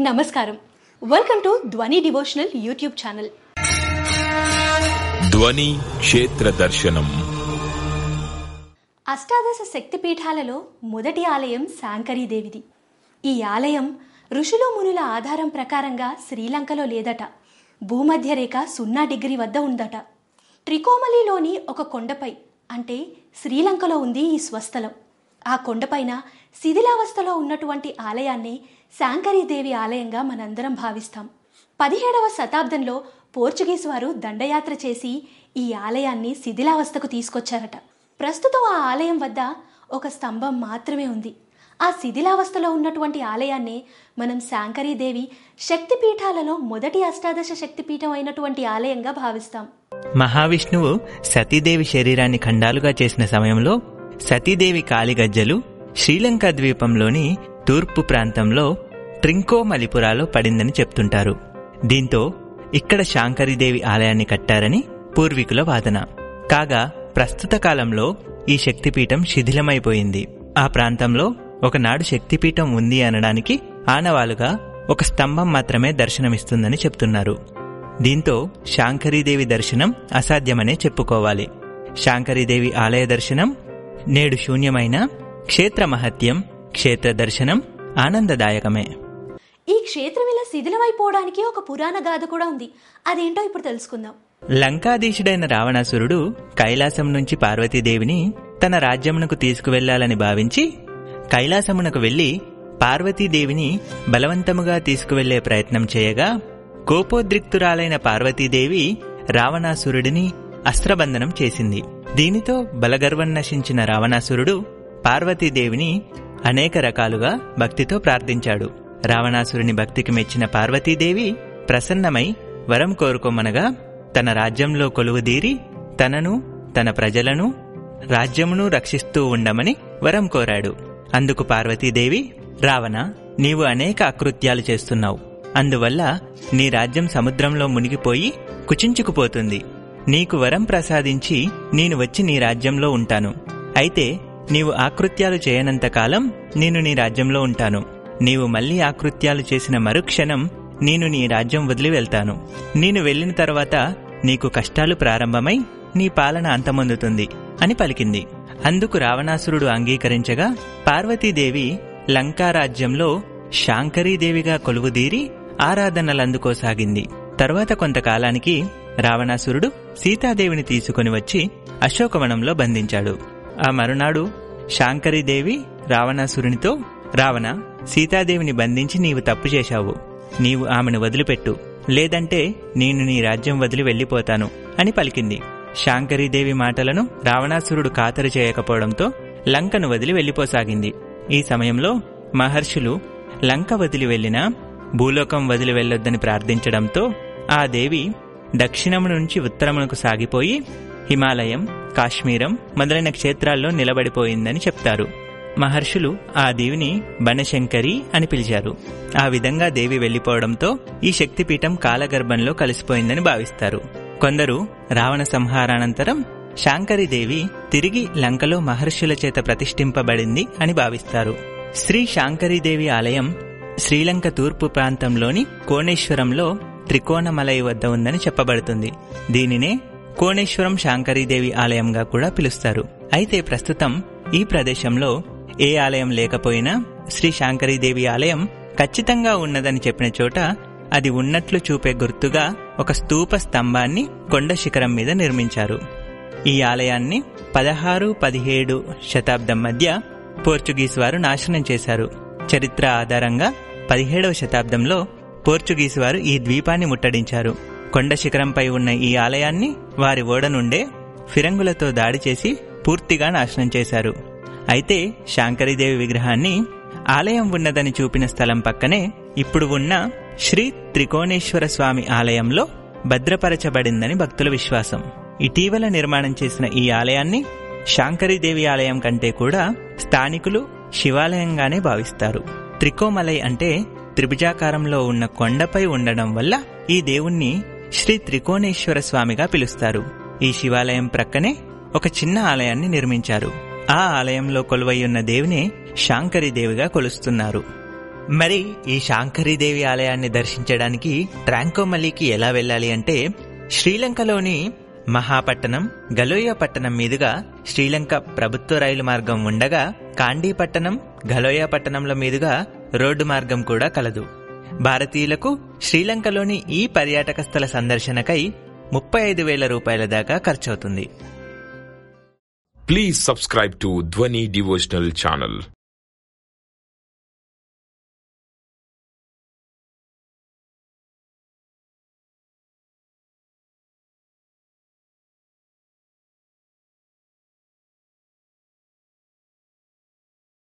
నమస్కారం. Welcome to Dhwani devotional YouTube channel Dhwani క్షేత్ర దర్శనం. అష్టాదశ శక్తిపీఠాలలో మొదటి ఆలయం శాంకరీదేవిది. ఈ ఆలయం ఋషులు మునుల ఆధారం ప్రకారంగా శ్రీలంకలో లేదట. భూమధ్య రేఖ సున్నా డిగ్రీ వద్ద ఉందట. ట్రికోమలిలోని ఒక కొండపై అంటే శ్రీలంకలో ఉంది ఈ స్వస్థలం. ఆ కొండపైన శిథిలావస్థలో ఉన్నటువంటి ఆలయాన్ని శాంకరీదేవి ఆలయంగా మనందరం భావిస్తాం. పదిహేడవ శతాబ్దంలో పోర్చుగీస్ వారు దండయాత్ర చేసి ఈ ఆలయాన్ని శిథిలావస్థకు తీసుకొచ్చారట. ప్రస్తుతం ఆ ఆలయం వద్ద ఒక స్తంభం మాత్రమే ఉంది. ఆ శిథిలావస్థలో ఉన్నటువంటి ఆలయాన్ని మనం శాంకరీదేవి శక్తిపీఠాలలో మొదటి అష్టాదశ శక్తిపీఠం అయినటువంటి ఆలయంగా భావిస్తాం. మహావిష్ణువు సతీదేవి శరీరాన్ని ఖండాలుగా చేసిన సమయంలో సతీదేవి కాలిగజ్జలు శ్రీలంక ద్వీపంలోని తూర్పు ప్రాంతంలో ట్రింకో మలిపురాలో పడిందని చెప్తుంటారు. దీంతో ఇక్కడ శాంకరీదేవి ఆలయాన్ని కట్టారని పూర్వీకుల వాదన. కాగా ప్రస్తుత కాలంలో ఈ శక్తిపీఠం శిథిలమైపోయింది. ఆ ప్రాంతంలో ఒకనాడు శక్తిపీఠం ఉంది అనడానికి ఆనవాలుగా ఒక స్తంభం మాత్రమే దర్శనమిస్తుందని చెప్తున్నారు. దీంతో శాంకరీదేవి దర్శనం అసాధ్యమనే చెప్పుకోవాలి. శాంకరీదేవి ఆలయ దర్శనం నేడు శూన్యమైన క్షేత్ర మహత్యం క్షేత్ర దర్శనం ఆనందదాయకమే. ఈ క్షేత్రం ఇలా శిథిలమైపోవడానికి ఒక పురాణ గాథ కూడా ఉంది. అదేంటో ఇప్పుడు తెలుసుకుందాం. లంకాధీశుడైన రావణాసురుడు కైలాసం నుంచి పార్వతీదేవిని తన రాజ్యమునకు తీసుకువెళ్ళాలని భావించి కైలాసమునకు వెళ్ళి పార్వతీదేవిని బలవంతముగా తీసుకువెళ్ళే ప్రయత్నం చేయగా కోపోద్రిక్తురాలైన పార్వతీదేవి రావణాసురుడిని అస్త్రబంధనం చేసింది. దీనితో బలగర్వం నశించిన రావణాసురుడు పార్వతీదేవిని అనేక రకాలుగా భక్తితో ప్రార్థించాడు. రావణాసురుని భక్తికి మెచ్చిన పార్వతీదేవి ప్రసన్నమై వరం కోరుకోమనగా తన రాజ్యంలో కొలువుదీరి తనను తన ప్రజలను రాజ్యమును రక్షిస్తూ ఉండమని వరం కోరాడు. అందుకు పార్వతీదేవి రావణ నీవు అనేక అకృత్యాలు చేస్తున్నావు. అందువల్ల నీ రాజ్యం సముద్రంలో మునిగిపోయి కుచించుకుపోతుంది. నీకు వరం ప్రసాదించి నేను వచ్చి నీ రాజ్యంలో ఉంటాను. అయితే నీవు ఆకృత్యాలు చేయనంతకాలం నేను నీ రాజ్యంలో ఉంటాను. నీవు మళ్ళీ ఆకృత్యాలు చేసిన మరుక్షణం నేను నీ రాజ్యం వదిలి వెళ్తాను. నేను వెళ్ళిన తర్వాత నీకు కష్టాలు ప్రారంభమై నీ పాలన అంతమొందుతుంది అని పలికింది. అందుకు రావణాసురుడు అంగీకరించగా పార్వతీదేవి లంకారాజ్యంలో శాంకరీదేవిగా కొలువుదీరి ఆరాధనలందుకోసాగింది. తర్వాత కొంతకాలానికి రావణాసురుడు సీతాదేవిని తీసుకుని వచ్చి అశోకవనంలో బంధించాడు. ఆ మరునాడు శాంకరీదేవి రావణాసురునితో రావణ సీతాదేవిని బంధించి నీవు తప్పు చేశావు. నీవు ఆమెను వదిలిపెట్టు. లేదంటే నేను నీ రాజ్యం వదిలి వెళ్ళిపోతాను అని పలికింది. శాంకరీదేవి మాటలను రావణాసురుడు ఖాతరు చేయకపోవడంతో లంకను వదిలి వెళ్ళిపోసాగింది. ఈ సమయంలో మహర్షులు లంక వదిలి వెళ్ళినా భూలోకం వదిలి వెళ్ళొద్దని ప్రార్థించడంతో ఆ దేవి దక్షిణము నుంచి ఉత్తరమునకు సాగిపోయి హిమాలయం కాశ్మీరం మొదలైన క్షేత్రాల్లో నిలబడిపోయిందని చెప్తారు. మహర్షులు ఆ దేవిని బనశంకరి అని పిలిచారు. ఆ విధంగా దేవి వెళ్ళిపోవడంతో ఈ శక్తిపీఠం కాలగర్భంలో కలిసిపోయిందని భావిస్తారు. కొందరు రావణ సంహారానంతరం శాంకరిదేవి తిరిగి లంకలో మహర్షుల చేత ప్రతిష్ఠింపబడింది అని భావిస్తారు. శ్రీ శాంకరీదేవి ఆలయం శ్రీలంక తూర్పు ప్రాంతంలోని కోణేశ్వరంలో త్రికోణమలై వద్ద ఉందని చెప్పబడుతుంది. దీనినే కోణేశ్వరం శాంకరీదేవి ఆలయంగా కూడా పిలుస్తారు. అయితే ప్రస్తుతం ఈ ప్రదేశంలో ఏ ఆలయం లేకపోయినా శ్రీ శాంకరీదేవి ఆలయం ఖచ్చితంగా ఉన్నదని చెప్పిన చోట అది ఉన్నట్లు చూపే గుర్తుగా ఒక స్తూప స్తంభాన్ని కొండ శిఖరం మీద నిర్మించారు. ఈ ఆలయాన్ని పదహారు పదిహేడు శతాబ్దం మధ్య పోర్చుగీస్ వారు నాశనం చేశారు. చరిత్ర ఆధారంగా పదిహేడవ శతాబ్దంలో పోర్చుగీస్ వారు ఈ ద్వీపాన్ని ముట్టడించారు. కొండ శిఖరంపై ఉన్న ఈ ఆలయాన్ని వారి ఓడ నుండే ఫిరంగులతో దాడి చేసి పూర్తిగా నాశనం చేశారు. అయితే శాంకరీదేవి విగ్రహాన్ని ఆలయం ఉన్నదని చూపిన స్థలం పక్కనే ఇప్పుడు ఉన్న శ్రీ త్రికోణేశ్వర స్వామి ఆలయంలో భద్రపరచబడిందని భక్తుల విశ్వాసం. ఇటీవల నిర్మాణం చేసిన ఈ ఆలయాన్ని శాంకరీదేవి ఆలయం కంటే కూడా స్థానికులు శివాలయంగానే భావిస్తారు. త్రికోమలై అంటే త్రిభుజాకారంలో ఉన్న కొండపై ఉండడం వల్ల ఈ దేవుణ్ణి శ్రీ త్రికోణేశ్వర స్వామిగా పిలుస్తారు. ఈ శివాలయం ప్రక్కనే ఒక చిన్న ఆలయాన్ని నిర్మించారు. ఆ ఆలయంలో కొలువయ్యున్న ఉన్న దేవినే శాంకరి దేవిగా కొలుస్తున్నారు. మరి ఈ శాంకరీదేవి ఆలయాన్ని దర్శించడానికి ట్రాంకోమల్లికి ఎలా వెళ్ళాలి అంటే శ్రీలంకలోని మహాపట్టణం గలోయ పట్టణం మీదుగా శ్రీలంక ప్రభుత్వ రైలు మార్గం ఉండగా కాండీ పట్టణం గలోయ పట్టణంల మీదుగా రోడ్డు మార్గం కూడా కలదు. భారతీయులకు శ్రీలంకలోని ఈ పర్యాటక స్థల సందర్శనకై ముప్పై ఐదు వేల రూపాయల దాకా ఖర్చవుతుంది. Please subscribe to Dhwani devotional channel